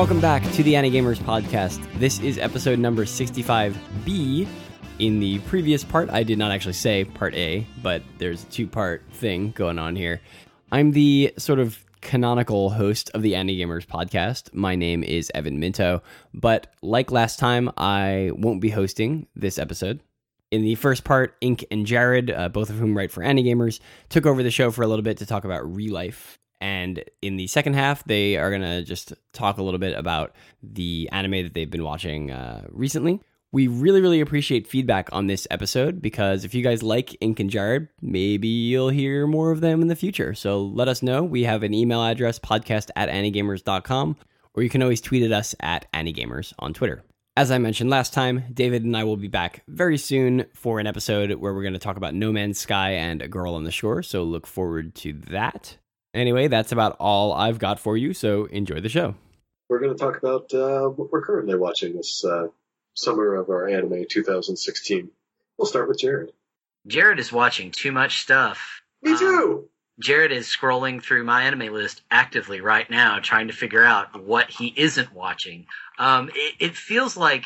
Welcome back to the Gamers podcast. This is episode number 65B. In the previous part, I did not actually say part A, but there's a two part thing going on here. I'm the sort of canonical host of the Gamers podcast. My name is Evan Minto, but like last time, I won't be hosting this episode. In the first part, Ink and Jared, uh, both of whom write for Ani-Gamers, took over the show for a little bit to talk about Re Life. And in the second half, they are going to just talk a little bit about the anime that they've been watching uh, recently. We really, really appreciate feedback on this episode because if you guys like Ink and Jared, maybe you'll hear more of them in the future. So let us know. We have an email address, podcast at anigamers.com, or you can always tweet at us at anigamers on Twitter. As I mentioned last time, David and I will be back very soon for an episode where we're going to talk about No Man's Sky and A Girl on the Shore, so look forward to that. Anyway, that's about all I've got for you, so enjoy the show. We're going to talk about uh, what we're currently watching this uh, summer of our anime 2016. We'll start with Jared. Jared is watching too much stuff. Me too! Um, Jared is scrolling through my anime list actively right now, trying to figure out what he isn't watching. Um, it, it, feels like,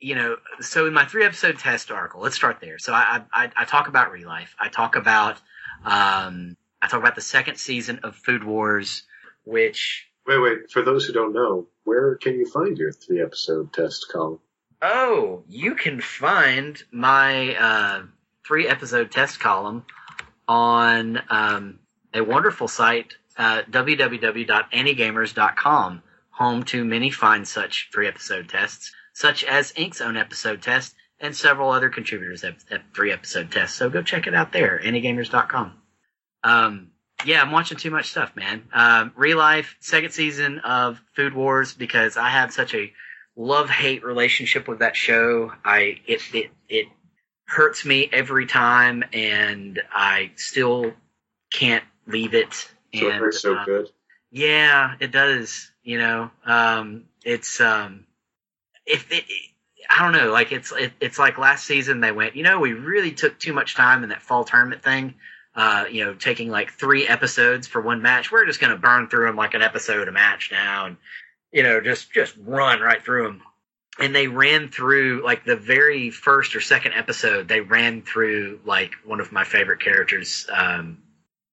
you know, so in my three episode test article, let's start there. So I, I, I talk about Re Life. I talk about um, I talk about the second season of Food Wars, which. Wait, wait. For those who don't know, where can you find your three episode test column? Oh, you can find my uh, three episode test column on um, a wonderful site, uh, www.anigamers.com, home to many fine such three episode tests, such as Ink's own episode test and several other contributors have, have three episode tests. So go check it out there, anigamers.com. Um, yeah, I'm watching too much stuff, man. Um, Re Life, second season of Food Wars, because I have such a love hate relationship with that show. I it it it hurts me every time, and I still can't leave it. So and, so uh, good. Yeah, it does. You know, um, it's um, if it, I don't know, like it's it, it's like last season they went, you know, we really took too much time in that fall tournament thing uh, you know, taking like three episodes for one match. We're just going to burn through them like an episode a match now, and you know, just just run right through them. And they ran through like the very first or second episode. They ran through like one of my favorite characters' um,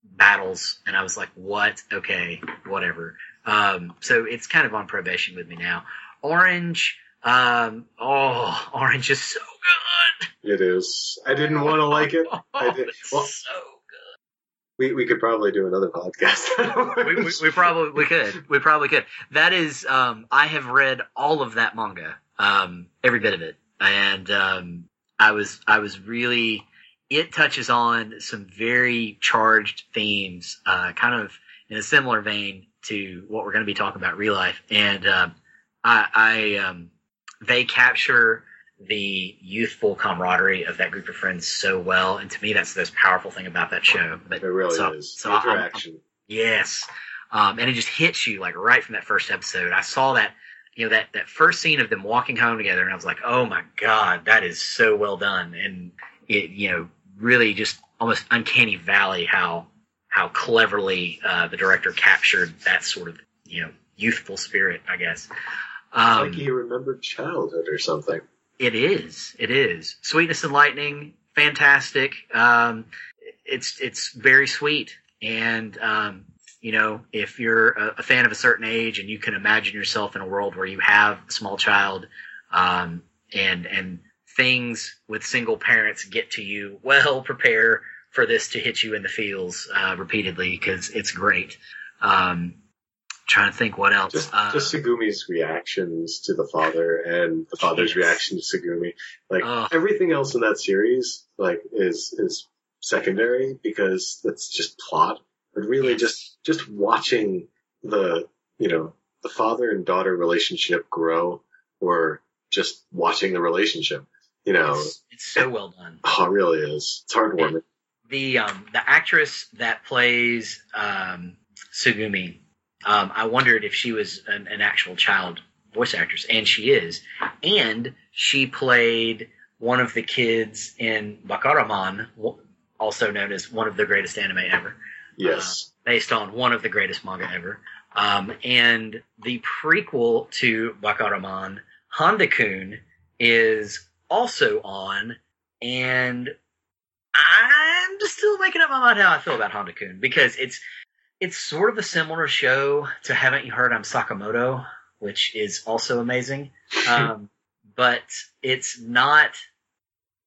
battles, and I was like, "What? Okay, whatever." Um, so it's kind of on probation with me now. Orange. Um, oh, Orange is so good. It is. I didn't want to like it. I did. Well, so we, we could probably do another podcast. we, we, we probably we could. We probably could. That is um i have read all of that manga um every bit of it. And um i was i was really it touches on some very charged themes uh kind of in a similar vein to what we're going to be talking about Re Life. And um i i um they capture the youthful camaraderie of that group of friends so well and to me that's the most powerful thing about that show but it really so- is. so The I'm- interaction. Yes. Um, and it just hits you like right from that first episode. I saw that, you know, that, that first scene of them walking home together and I was like, oh my God, that is so well done. And it, you know, really just almost uncanny valley how, how cleverly, uh, the director captured that sort of, you know, youthful spirit, I guess. Um, like he remembered childhood or something. It is. It is. Sweetness and Lightning, fantastic. Um, it's it's very sweet, and um, you know, if you're a, a fan of a certain age and you can imagine yourself in a world where you have a small child, um, and and things with single parents get to you, well, prepare for this to hit you in the feels uh, repeatedly because it's great. Um, trying to think what else. Just, uh, just Segumi's reactions to the father and the father's reaction to Segumi. Like everything else in that series, like is is secondary because that's just plot. But really, just just watching the you know the father and daughter relationship grow, or just watching the relationship. You know, it's, it's so well done. oh, it really is. It's heartwarming. the um the actress that plays um Sugumi, um, I wondered if she was an, an actual child voice actress, and she is. And she played one of the kids in Barakamon, also known as one of the greatest anime ever, Yes. based on one of the greatest manga ever. Um, and the prequel to Barakamon, Handa Kun, is also on, and I'm just still making up my mind how I feel about Handa Kun because it's it's sort of a similar show to Haven't You Heard I'm Sakamoto, which is also amazing. Um, but it's not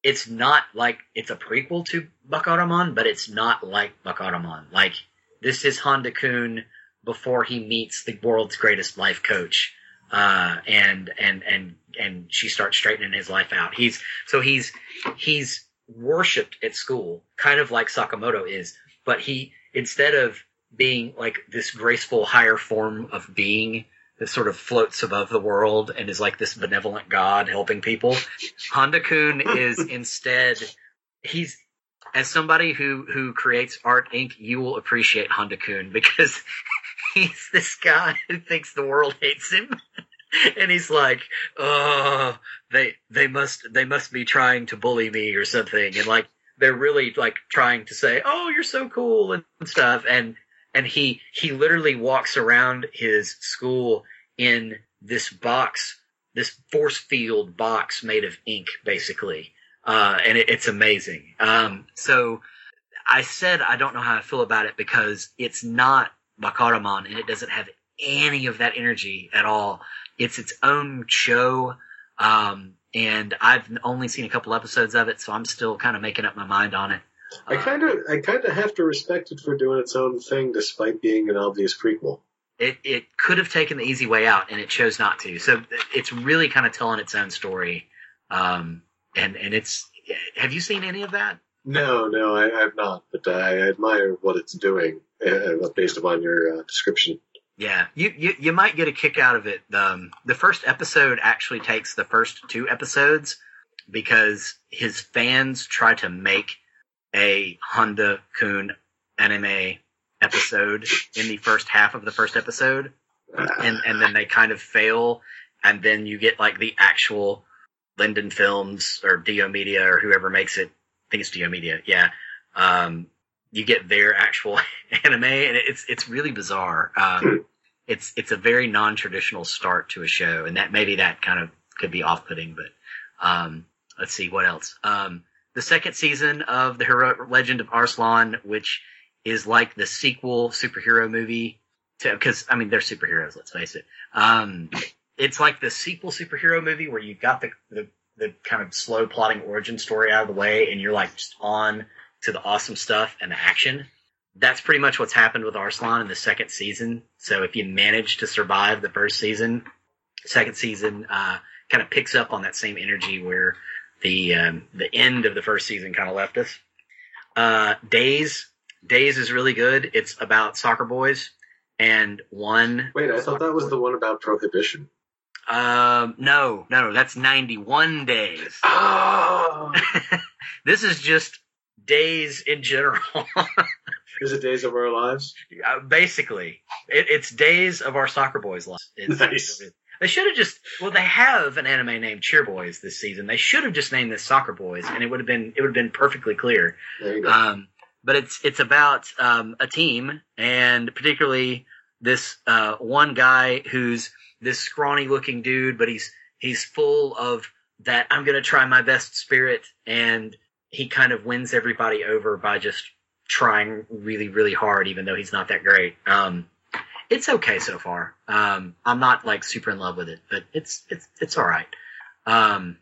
it's not like it's a prequel to Barakamon, but it's not like Barakamon. Like this is Handa Kun before he meets the world's greatest life coach, uh, and and and and she starts straightening his life out. He's so he's he's worshipped at school, kind of like Sakamoto is, but he instead of being like this graceful higher form of being that sort of floats above the world and is like this benevolent god helping people. Handa Kun is instead he's as somebody who who creates art Ink you will appreciate Handa Kun because he's this guy who thinks the world hates him. And he's like oh they they must they must be trying to bully me or something. And like they're really like trying to say oh you're so cool and stuff. And and he he literally walks around his school in this box, this force field box made of ink, basically, uh, and it, it's amazing. Um, so I said I don't know how I feel about it because it's not Barakamon and it doesn't have any of that energy at all. It's its own show. Um, and I've only seen a couple episodes of it, so I'm still kind of making up my mind on it. I kind of, I kind of have to respect it for doing its own thing, despite being an obvious prequel. It it could have taken the easy way out, and it chose not to. So it's really kind of telling its own story. Um, and and it's. Have you seen any of that? No, no, I, have not, but I admire what it's doing uh, based upon your uh, description. Yeah, you, you you might get a kick out of it. Um, the first episode actually takes the first two episodes because his fans try to make a Handa Kun anime episode in the first half of the first episode, and and then they kind of fail, and then you get like the actual Linden Films or Diomedéa or whoever makes it. I think it's Diomedéa. Yeah. Um, you get their actual anime, and it's it's really bizarre. Um, it's it's a very non traditional start to a show, and that maybe that kind of could be off putting. But um, let's see what else. Um, the second season of the Heroic Legend of Arslan, which is like the sequel superhero movie because I mean they're superheroes. Let's face it. Um, it's like the sequel superhero movie where you got the, the the kind of slow plotting origin story out of the way, and you're like just on to the awesome stuff and the action. That's pretty much what's happened with Arslan in the second season. So if you manage to survive the first season, second season uh, kind of picks up on that same energy where the um, the end of the first season kind of left us. Uh, Days Days is really good. It's about soccer boys and one. Wait, I thought that was the one about prohibition. Um, no, no, that's ninety one days. Oh, this is just days in general. is it Days of Our Lives? Uh, basically, it, it's days of our soccer boys' lives. It's, Nice. They should have just well, they have an anime named Cheer Boys this season. They should have just named this Soccer Boys, and it would have been it would have been perfectly clear. There you go. Um, but it's it's about um, a team, and particularly this uh, one guy who's this scrawny looking dude, but he's he's full of that I'm gonna try my best spirit, and he kind of wins everybody over by just trying really really hard, even though he's not that great. Um, it's okay so far. Um, I'm not like super in love with it, but it's it's it's all right. Um,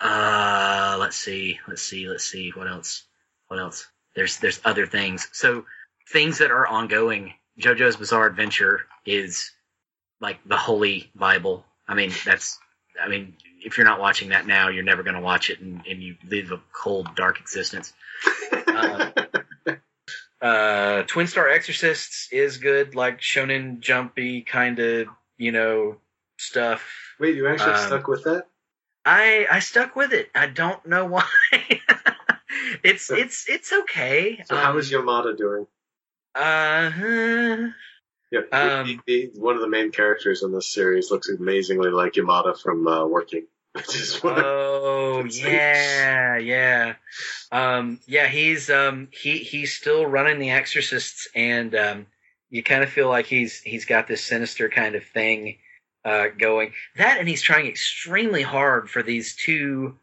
uh, let's see, let's see, let's see what else. What else? There's there's other things. So things that are ongoing. JoJo's Bizarre Adventure is like the holy Bible. I mean, that's. I mean, if you're not watching that now, you're never going to watch it, and, and you live a cold, dark existence. uh, uh, Twin Star Exorcists is good, like shonen jumpy kind of, you know, stuff. Wait, you actually um, stuck with that? I I stuck with it. I don't know why. it's it's it's okay. So how is Yamada doing? Uh, huh. Yeah, Um, the, the, one of the main characters in this series looks amazingly like Yamada from uh, Working. Which is what Oh yeah, yeah, um, yeah. He's um, he he's still running the Exorcists, and um, you kind of feel like he's he's got this sinister kind of thing uh, going. That and he's trying extremely hard for these two.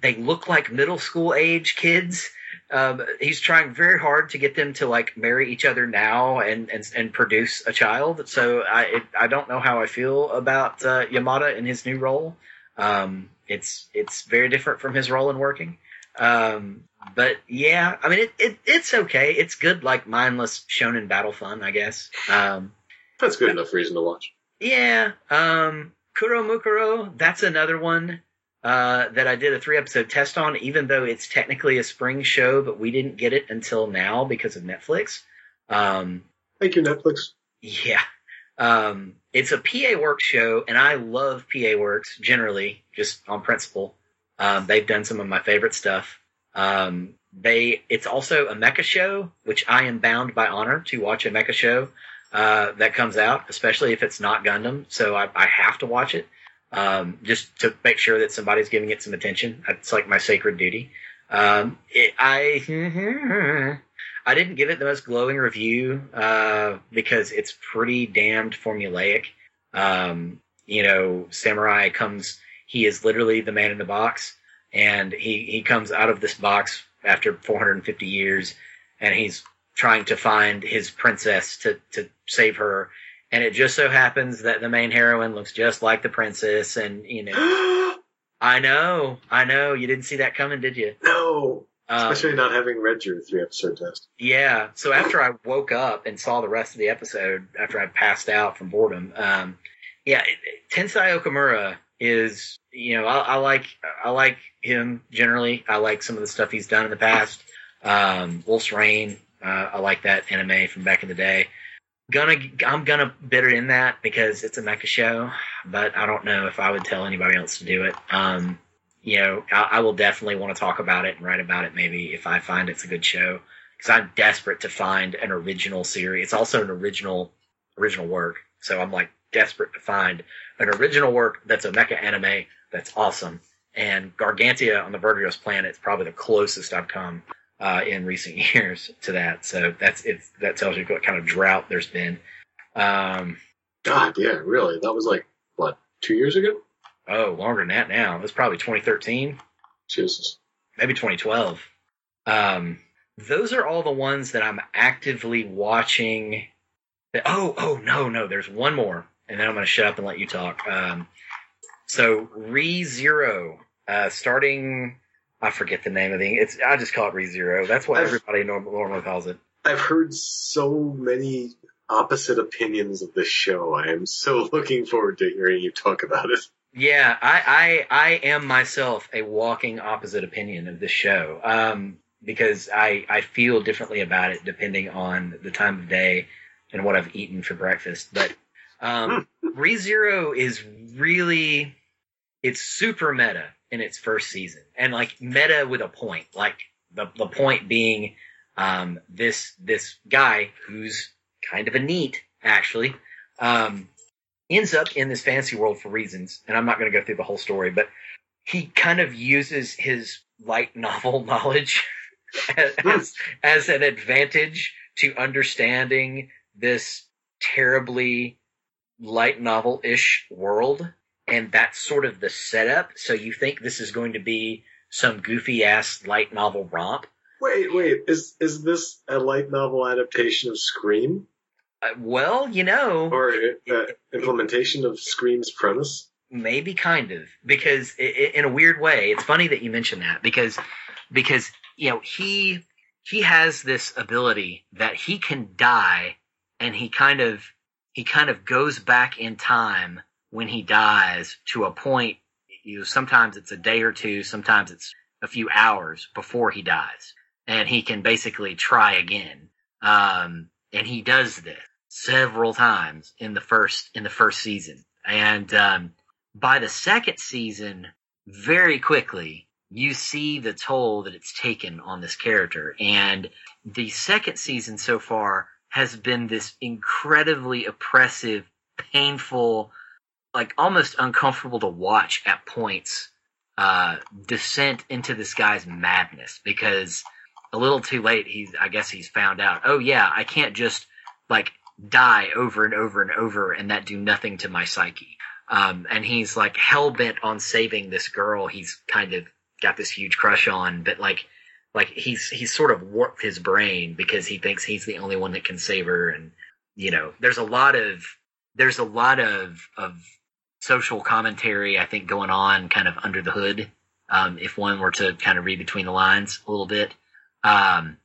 They look like middle school age kids. Um, he's trying very hard to get them to like marry each other now and and, and produce a child. So I it, I don't know how I feel about uh, Yamada in his new role. Um, it's it's very different from his role in working. Um, but yeah, I mean it, it it's okay. It's good like mindless shonen battle fun, I guess. Um, That's good enough reason to watch. yeah. Um, Kuromukuro, that's another one uh, that I did a three episode test on, even though it's technically a spring show, but we didn't get it until now because of Netflix. Um, Thank you, Netflix. yeah. Um, it's a PA Works show, and I love PA Works generally, just on principle. Um, they've done some of my favorite stuff. Um, they it's also a mecha show, which I am bound by honor to watch a mecha show uh, that comes out, especially if it's not Gundam. So I, I have to watch it um, just to make sure that somebody's giving it some attention. It's like my sacred duty. Um, it, I I didn't give it the most glowing review uh, because it's pretty damned formulaic. Um, you know, Samurai comes. He is literally the man in the box, and he he comes out of this box after 450 years, and he's trying to find his princess to to save her. And it just so happens that the main heroine looks just like the princess, and you know, I know, I know, you didn't see that coming, did you? no, Um, especially not having read your three episode test. yeah. So after I woke up and saw the rest of the episode, after I passed out from boredom, um, yeah, Tensai Okamura is, you know, I, I like I like him generally. I like some of the stuff he's done in the past. Um, Wolf's Rain, uh, I like that anime from back in the day. Gonna I'm gonna bitter in that because it's a mecha show, but I don't know if I would tell anybody else to do it. Um, you know, I, I will definitely want to talk about it and write about it maybe if I find it's a good show because I'm desperate to find an original series. It's also an original original work, so I'm like desperate to find an original work that's a mecha anime that's awesome. And Gargantia on the Verdurous planet is probably the closest I've come uh, in recent years to that. So that's it's that tells you what kind of drought there's been. Um, God, yeah, really. That was like what two years ago. oh, longer than that now. It was probably 2013. Jesus. maybe 2012. Um, those are all the ones that I'm actively watching. That, oh, oh no, no, there's one more, and then I'm going to shut up and let you talk. Um, so Re Zero, uh, starting, I forget the name of the. It's I just call it ReZero. That's what I've- everybody norm- normally calls it. I've heard so many opposite opinions of this show. I am so looking forward to hearing you talk about it. Yeah, I, I I am myself a walking opposite opinion of this show. Um, because I I feel differently about it depending on the time of day and what I've eaten for breakfast. But um, ReZero is really it's super meta in its first season, and like meta with a point. Like the the point being um, this this guy who's kind of a NEET actually. Um, ends up in this fantasy world for reasons, and I'm not going to go through the whole story, but he kind of uses his light novel knowledge as, as an advantage to understanding this terribly light novel ish world. And that's sort of the setup. So you think this is going to be some goofy ass light novel romp. Wait, wait. Is is this a light novel adaptation of Scream Uh, well, you know. or uh, implementation of Scream's premise? maybe kind of because i i in a weird way it's funny that you mention that because because you know he he has this ability that he can die and he kind of he kind of goes back in time when he dies to a point you know sometimes it's a day or two sometimes it's a few hours before he dies. And he can basically try again. Um and he does this several times in the first in the first season. And um by the second season, very quickly, you see the toll that it's taken on this character. And the second season so far has been this incredibly oppressive, painful, like almost uncomfortable to watch at points, uh, descent into this guy's madness because a little too late, he's, I guess he's found out, oh yeah, I can't just like die over and over and over and that do nothing to my psyche. Um, and he's like hell bent on saving this girl he's kind of got this huge crush on, but like, like he's, he's sort of warped his brain because he thinks he's the only one that can save her. And, you know, there's a lot of, there's a lot of, of social commentary, I think, going on kind of under the hood. Um, if one were to kind of read between the lines a little bit. Um,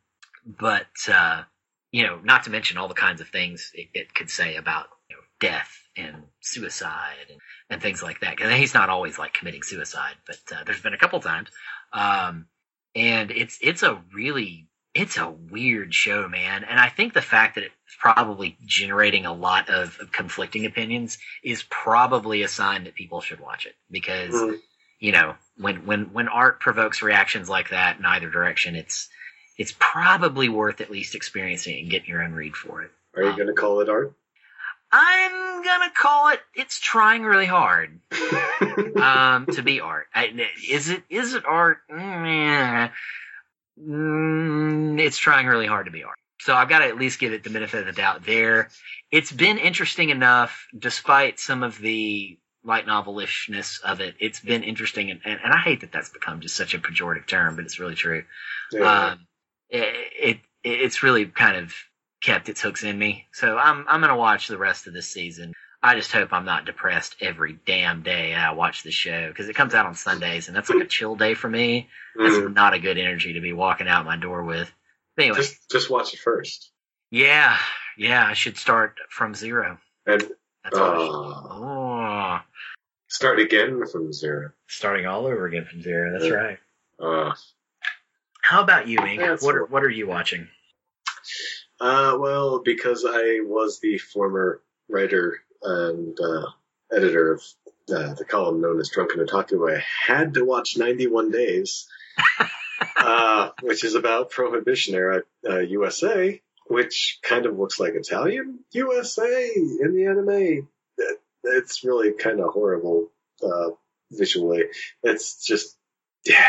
but, uh, you know, not to mention all the kinds of things it, it could say about you know, death and suicide and, and things like that. Cause he's not always like committing suicide, but, uh, there's been a couple times. Um, and it's, it's a really, it's a weird show, man. And I think the fact that it's probably generating a lot of, of conflicting opinions is probably a sign that people should watch it because, Mhm. you know, when, when, when art provokes reactions like that in either direction, it's, it's probably worth at least experiencing it and getting your own read for it. Are you going to call it art? I'm gonna call it. It's trying really hard um, to be art. I, is it? Is it art? Mm, mm, it's trying really hard to be art. So I've got to at least give it the benefit of the doubt there. It's been interesting enough, despite some of the light novelishness of it. It's been interesting, and, and, and I hate that that's become just such a pejorative term, but it's really true. yeah. Um, it, it it's really kind of kept its hooks in me. So I'm I'm gonna watch the rest of this season. I just hope I'm not depressed every damn day I watch the show because it comes out on Sundays and that's like a chill day for me. That's Mm. not a good energy to be walking out my door with. But anyway, Just just watch it first. yeah, yeah, I should start from zero. And That's all. I should- uh, Oh, start again from zero. starting all over again from zero. That's Yeah. right. Uh, How about you, Ink? That's What are, what are you watching? uh, well, because I was the former writer and uh, editor of uh, the column known as Drunken Otaku, I had to watch 91 Days, uh, which is about Prohibition era uh, USA, which kind of looks like Italian USA in the anime. It- It's really kind of horrible uh, visually. It's just, yeah.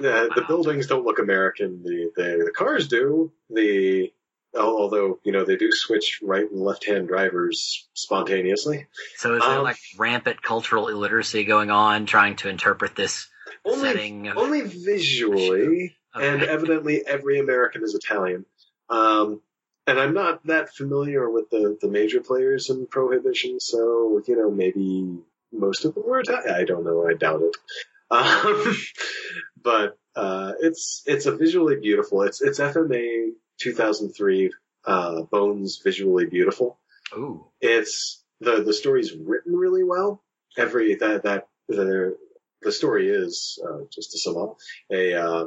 The, the buildings don't look American. The, the the cars do. The although you know they do switch right and left hand drivers spontaneously. So is there Um, like rampant cultural illiteracy going on, trying to interpret this Only? Only visually, and evidently every American is Italian. Um, and I'm not that familiar with the the major players in Prohibition, so you know maybe most of them were Italian. I don't know. I doubt it. Um, but uh, it's it's a visually beautiful. It's it's FMA 2003 uh, Bones visually beautiful. Ooh, It's the the story's written really well. Every that that the the story is uh, just to sum up a uh,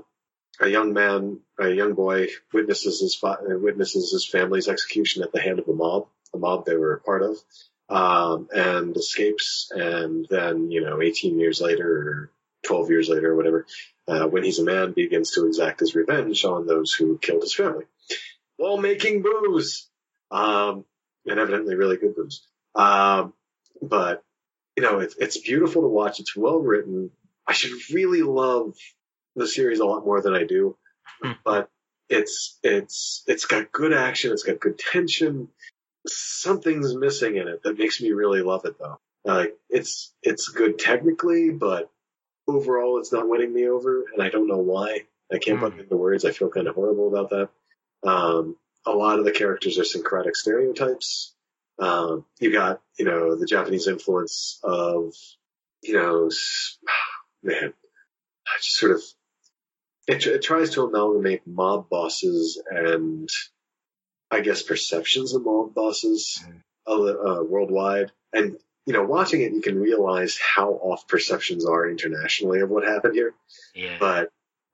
a young man, a young boy witnesses his fa- uh, witnesses his family's execution at the hand of a mob, a mob they were a part of, um, and escapes. And then you know, 18 years later or 12 years later or whatever, uh, when he's a man, begins to exact his revenge on those who killed his family while making booze. Um, and evidently really good booze. Um, but you know, it's it's beautiful to watch. It's well written. I should really love the series a lot more than I do, Hmm. but it's it's it's got good action. It's got good tension. Something's missing in it that makes me really love it though. Like it's it's good technically, but overall it's not winning me over, and I don't know why. I can't put Hmm. into words. I feel kind of horrible about that. Um, a lot of the characters are syncretic stereotypes. Um, you got, you know, the Japanese influence of, you know, man, I just sort of, it, it tries to amalgamate mob bosses and I guess perceptions of mob bosses Mhm. uh, uh, worldwide. And, you know, watching it, you can realize how off perceptions are internationally of what happened here. yeah, But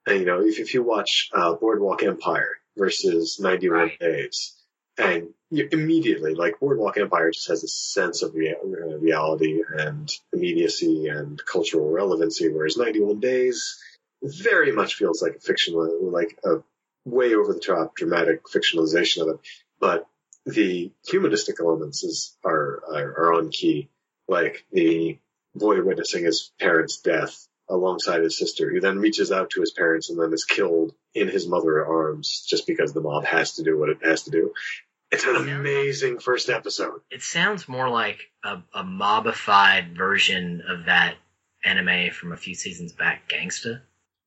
uh, you know, if, if you watch uh, Boardwalk Empire versus 91 Right. Days, and immediately, like Boardwalk Empire just has a sense of rea- uh, reality and immediacy and cultural relevancy, whereas 91 Days very much feels like a fictional, like a way over the top dramatic fictionalization of it. But the humanistic elements is are are, are on key, like the boy witnessing his parents' death alongside his sister, who then reaches out to his parents and then is killed in his mother's arms just because the mob has to do what it has to do. It's an amazing first episode. It sounds more like a, a mobified version of that anime from a few seasons back, Gangsta.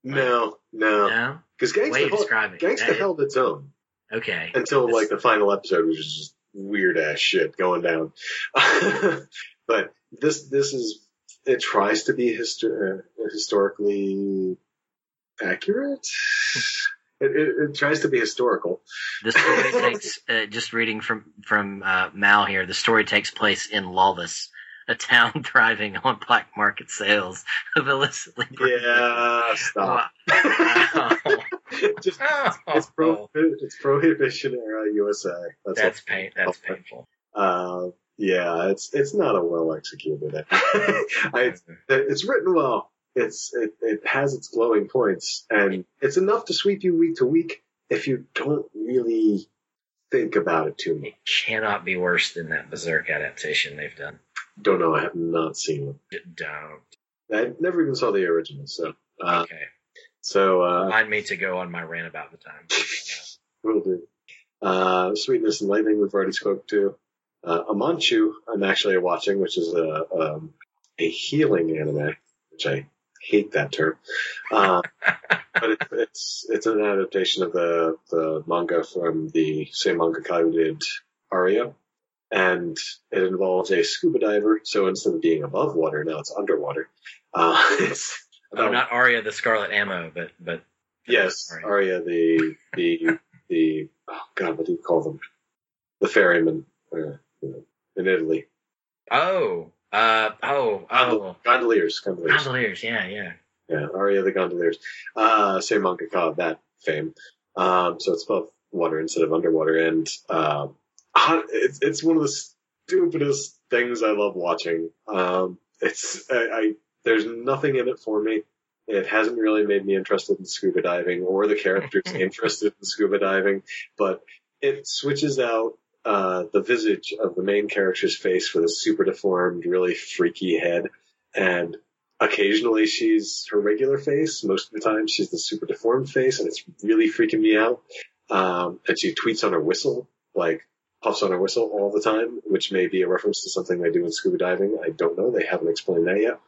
No, no, No, because Gangsta, held, it. Gangsta held its own okay. until like the final episode, which is just weird ass shit going down. but this this is it tries to be histo- uh, historically accurate. It, it, it tries to be historical. The story takes uh, just reading from from uh, Mal here. The story takes place in Lawless, a town thriving on black market sales of illicitly. Yeah, stop. Wow. Just it's pro it's prohibition era USA. That's, That's all. pain. That's painful. Uh, yeah, it's it's not a well executed. I, it's written well. It's it, it has its glowing points, and it's enough to sweep you week to week if you don't really think about it too much. It cannot be worse than that Berserk adaptation they've done. Don't know. I have not seen D- Don't. it. I never even saw the original. So, uh, Okay. so uh, Remind me to go on my rant about the time. Will do. Uh, Sweetness and Lightning, we've already spoke to. Uh, Amanchu, I'm actually watching, which is a, um, a healing anime, which I hate that term. Uh, but it, it's, it's an adaptation of the, the manga from the same mangaka who did Aria. And it involves a scuba diver. So instead of being above water, now it's underwater. Uh, it's Oh, not Aria the Scarlet Ammo, but but Yes, Aria, Arya, the the the oh god, what do you call them? The ferryman uh, in Italy. oh, uh, oh, oh, Gondoliers, gondoliers. Gondoliers. Yeah, yeah. Yeah, Aria the Gondoliers. Uh, same mangaka of that fame. Um, so it's above water instead of underwater, and um, uh, it's it's one of the stupidest things I love watching. Um, it's I, I there's nothing in it for me. It hasn't really made me interested in scuba diving or the characters interested in scuba diving, but it switches out uh, the visage of the main character's face with a super deformed, really freaky head, and occasionally she's her regular face. Most of the time she's the super deformed face, and it's really freaking me out. Um, and she tweets on her whistle, like puffs on her whistle all the time, which may be a reference to something they do in scuba diving. I don't know. They haven't explained that yet.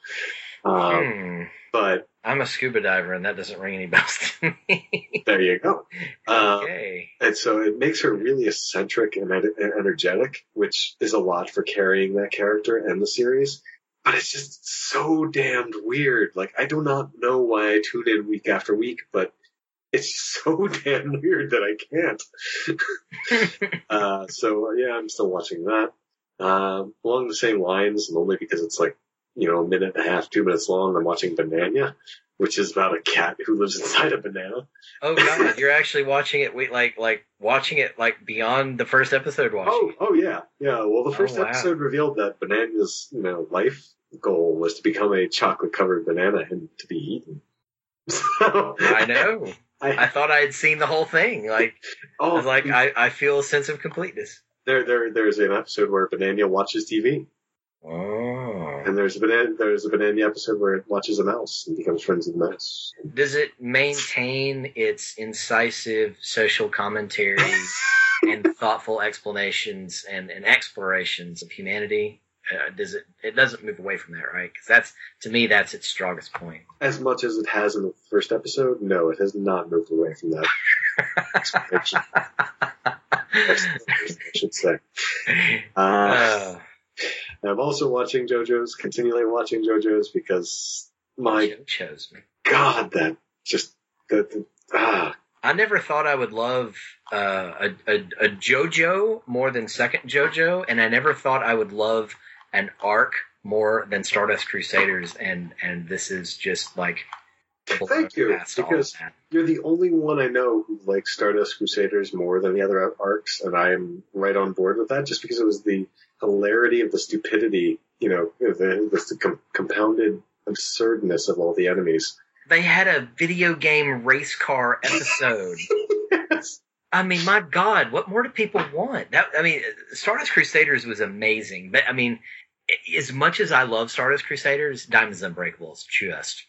Um, Hmm. but I'm a scuba diver, and that doesn't ring any bells to me. there you go. Uh, okay. And so it makes her really eccentric and, and energetic, which is a lot for carrying that character and the series. But it's just so damned weird. Like, I do not know why I tune in week after week, but it's so damn weird that I can't. uh, so yeah, I'm still watching that. Um, along the same lines, and only because it's like, you know, a minute and a half, two minutes long, I'm watching Bananya, which is about a cat who lives inside a banana. oh God, you're actually watching it. Wait, like like watching it like beyond the first episode. Watching. Oh, oh yeah, yeah. Well, the Oh, first wow. episode revealed that Bananya's, you know, life goal was to become a chocolate-covered banana and to be eaten. So, I know. I, I thought I had seen the whole thing. Like oh, I oh, was like, I, I feel a sense of completeness. there, there, there's an episode where Bananya watches TV, Oh. and there's a banana, there's a Bananya episode where it watches a mouse and becomes friends with the mouse. Does it maintain its incisive social commentary and thoughtful explanations and, and explorations of humanity? Uh, does it? It doesn't move away from that, right? Because that's to me, that's its strongest point. As much as it has in the first episode, no, it has not moved away from that. explanation, I should say. Uh, Uh, I'm also watching JoJo's, continually watching JoJo's because my chose me. God, that just that that- ah I never thought I would love uh, a, a, a JoJo more than Second JoJo, and I never thought I would love an arc more than Stardust Crusaders, and and this is just like Thank you, past all of because- you're the only one I know who likes Stardust Crusaders more than the other arcs, and I am right on board with that. Just because it was the hilarity of the stupidity, you know, the, the com- compounded absurdness of all the enemies. they had a video game race car episode. yes. I mean, my God, what more do people want? That I mean, Stardust Crusaders was amazing, but I mean, as much as I love Stardust Crusaders, Diamond Is Unbreakable is just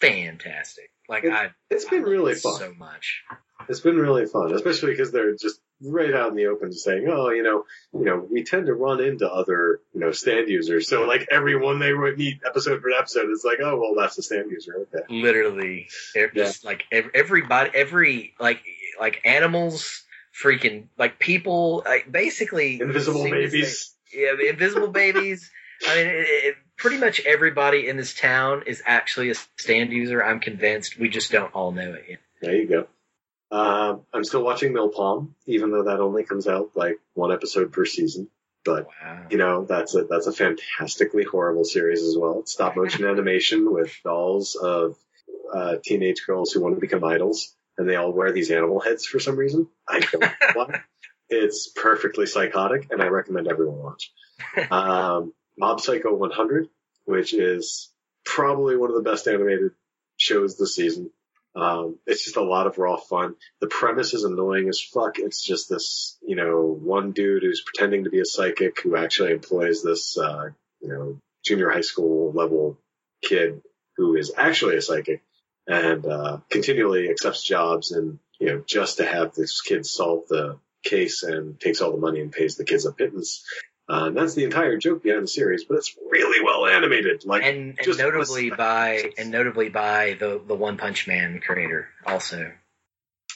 fantastic. Like It's- I, It's I been love really fun. so much. It's been really fun, especially because they're just right out in the open saying, "Oh, you know, you know, we tend to run into other, you know, stand users. So like everyone they would meet episode for episode, it's like, oh, well, that's a stand user. Okay. Literally, Yeah. just like ev- everybody, every like like animals, freaking like people, like basically Invisible seem to say- babies. Yeah, the invisible babies. I mean, it, it, pretty much everybody in this town is actually a stand user. I'm convinced. We just don't all know it yet. There you go. Um, I'm still watching Milpom, even though that only comes out like one episode per season. But Wow. you know, that's a that's a fantastically horrible series as well. It's stop motion animation with dolls of uh, teenage girls who want to become idols, and they all wear these animal heads for some reason. I don't know why. It's perfectly psychotic, and I recommend everyone watch. Um, Mob Psycho 100, which is probably one of the best animated shows this season. Um, it's just a lot of raw fun. The premise is annoying as fuck. It's just this, you know, one dude who's pretending to be a psychic who actually employs this, uh, you know, junior high school level kid who is actually a psychic and, uh, continually accepts jobs and, you know, just to have this kid solve the case and takes all the money and pays the kids a pittance. Uh, that's the entire joke behind the series, but it's really well animated. Like, and, and just notably listen- by and notably by the the One Punch Man creator also.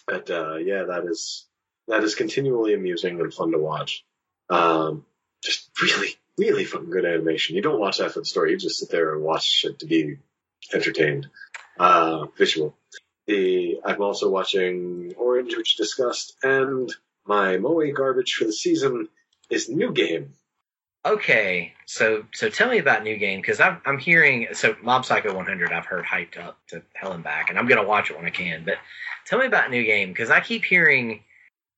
But uh, yeah, that is that is continually amusing and fun to watch. Um, just really, really fucking good animation. You don't watch that for the story; you just sit there and watch it to be entertained. Uh, visual. The I'm also watching Orange, which discussed, and my Moe garbage for the season is New Game. Okay, so so tell me about New Game because I'm I'm hearing so Mob Psycho 100 I've heard hyped up to hell and back, and I'm gonna watch it when I can. But tell me about New Game because I keep hearing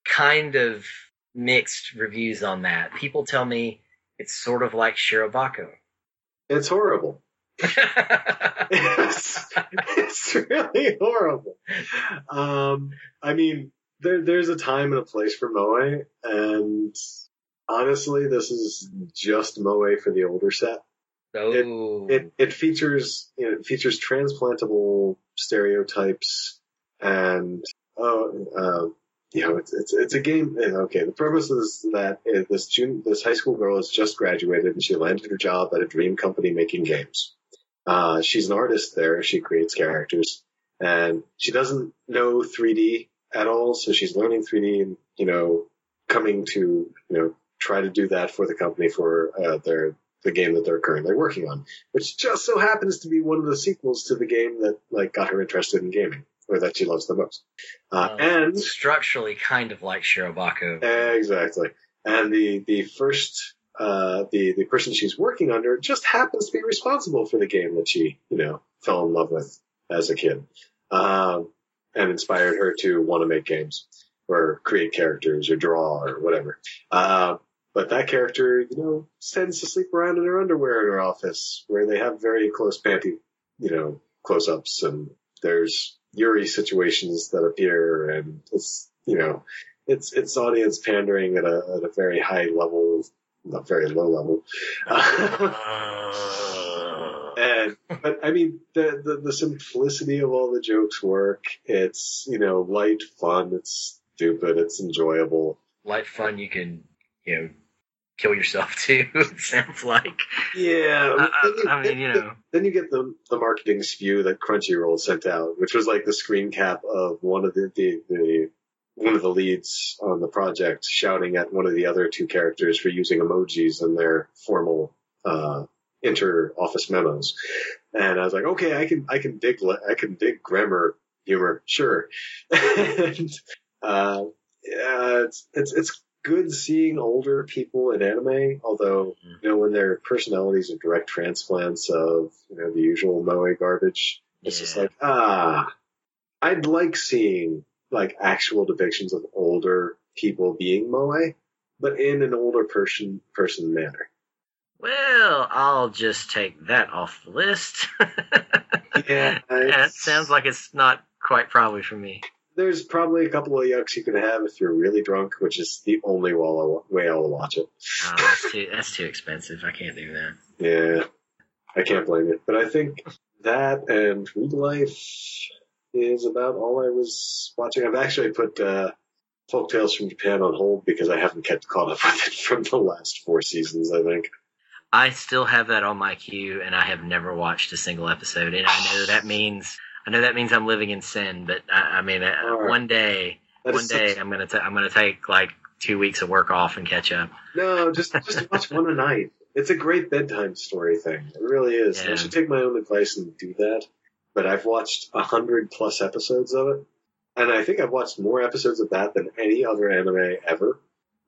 kind of mixed reviews on that. People tell me it's sort of like Shirobako. It's horrible. it's, it's really horrible. Um, I mean, there, there's a time and a place for Moe, and honestly, this is just Moe for the older set. oh, It it features you know, it features transplantable stereotypes, and oh, uh, you know, it's it's it's a game. Okay, the premise is that this June this high school girl has just graduated and she landed her job at a dream company making games. Uh, she's an artist there. She creates characters, and she doesn't know 3D at all. So she's learning 3D and you know coming to you know try to do that for the company for uh, their the game that they're currently working on, which just so happens to be one of the sequels to the game that like got her interested in gaming or that she loves the most. Uh, Um, and structurally kind of like Shirobako. exactly, and the the first uh, the the person she's working under just happens to be responsible for the game that she you know fell in love with as a kid, um, and inspired her to want to make games or create characters or draw or whatever. Uh, but that character, you know, tends to sleep around in her underwear in her office, where they have very close panty, you know, close-ups, and there's Yuri situations that appear, and it's, you know, it's it's audience pandering at a at a very high level, not very low level. Uh. and but I mean the, the the simplicity of all the jokes work. It's you know light, fun. It's stupid. It's enjoyable. Light fun you can, you know, kill yourself too, it sounds like. Yeah, I, you- I, I mean, you know. Then you get the the marketing spew that Crunchyroll sent out, which was like the screen cap of one of the, the, the one of the leads on the project shouting at one of the other two characters for using emojis in their formal uh, inter office memos. And I was like, okay, I can I can dig I can dig grammar humor, sure. and uh, yeah, it's it's it's good seeing older people in anime, although you know when their personalities are direct transplants of you know the usual moe garbage. It's just like ah, I'd like seeing like actual depictions of older people being moe, but in an older person person manner. Well, I'll just take that off the list. Yeah, that sounds like it's not quite probably for me. There's probably a couple of yucks you can have if you're really drunk, which is the only way I'll, way I'll watch it. Oh, that's too that's too expensive. I can't do that. Yeah, I can't blame it. But I think that and Re Life is about all I was watching. I've actually put uh, Folk Tales from Japan on hold because I haven't kept caught up with it from the last four seasons. I think. I still have that on my queue, and I have never watched a single episode. And I know that means I know that means I'm living in sin. But I, I mean, uh, Alright. one day, That one day, such- I'm gonna ta- I'm gonna take like two weeks of work off and catch up. no, just just watch one a night. It's a great bedtime story thing. It really is. I should take my own advice and do that. But I've watched a hundred plus episodes of it, and I think I've watched more episodes of that than any other anime ever.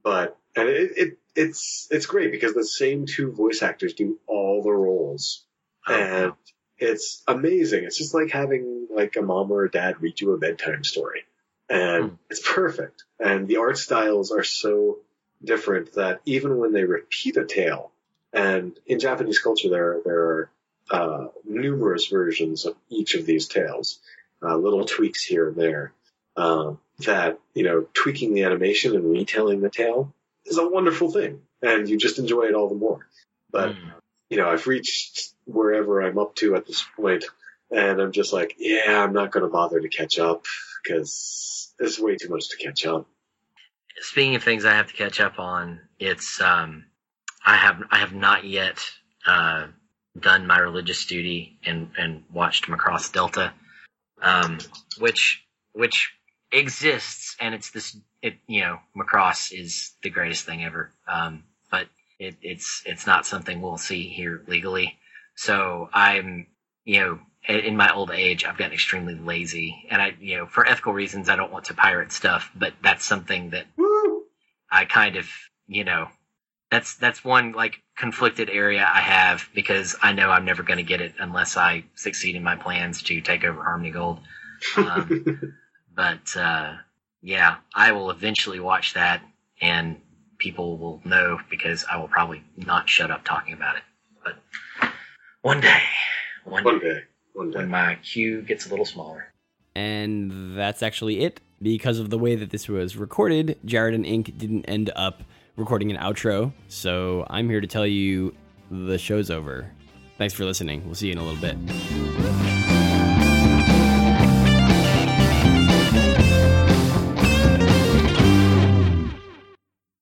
But and it, it it's it's great because the same two voice actors do all the roles. Oh, and it's amazing. It's just like having like a mom or a dad read you a bedtime story, and Hmm. it's perfect. And the art styles are so different that even when they repeat a tale, and in Japanese culture there there are uh, numerous versions of each of these tales, uh, little tweaks here and there. Um, that you know, tweaking the animation and retelling the tale is a wonderful thing, and you just enjoy it all the more. But Mm. you know, I've reached wherever I'm up to at this point, and I'm just like, yeah, I'm not going to bother to catch up because there's way too much to catch up. speaking of things I have to catch up on, it's um, I have I have not yet uh, done my religious duty and and watched Macross Delta, um, which which exists and it's this it you know Macross is the greatest thing ever, um, but it, it's it's not something we'll see here legally. So I'm you know in my old age I've gotten extremely lazy and I you know for ethical reasons I don't want to pirate stuff, but that's something that Woo! I kind of, you know, that's that's one like conflicted area I have because I know I'm never going to get it unless I succeed in my plans to take over Harmony Gold. Um, but uh, yeah, I will eventually watch that, and people will know because I will probably not shut up talking about it. But one day, one, one day, day, one day. when my queue gets a little smaller. And that's actually it. Because of the way that this was recorded, Jared and Ink didn't end up recording an outro. So I'm here to tell you the show's over. Thanks for listening. We'll see you in a little bit.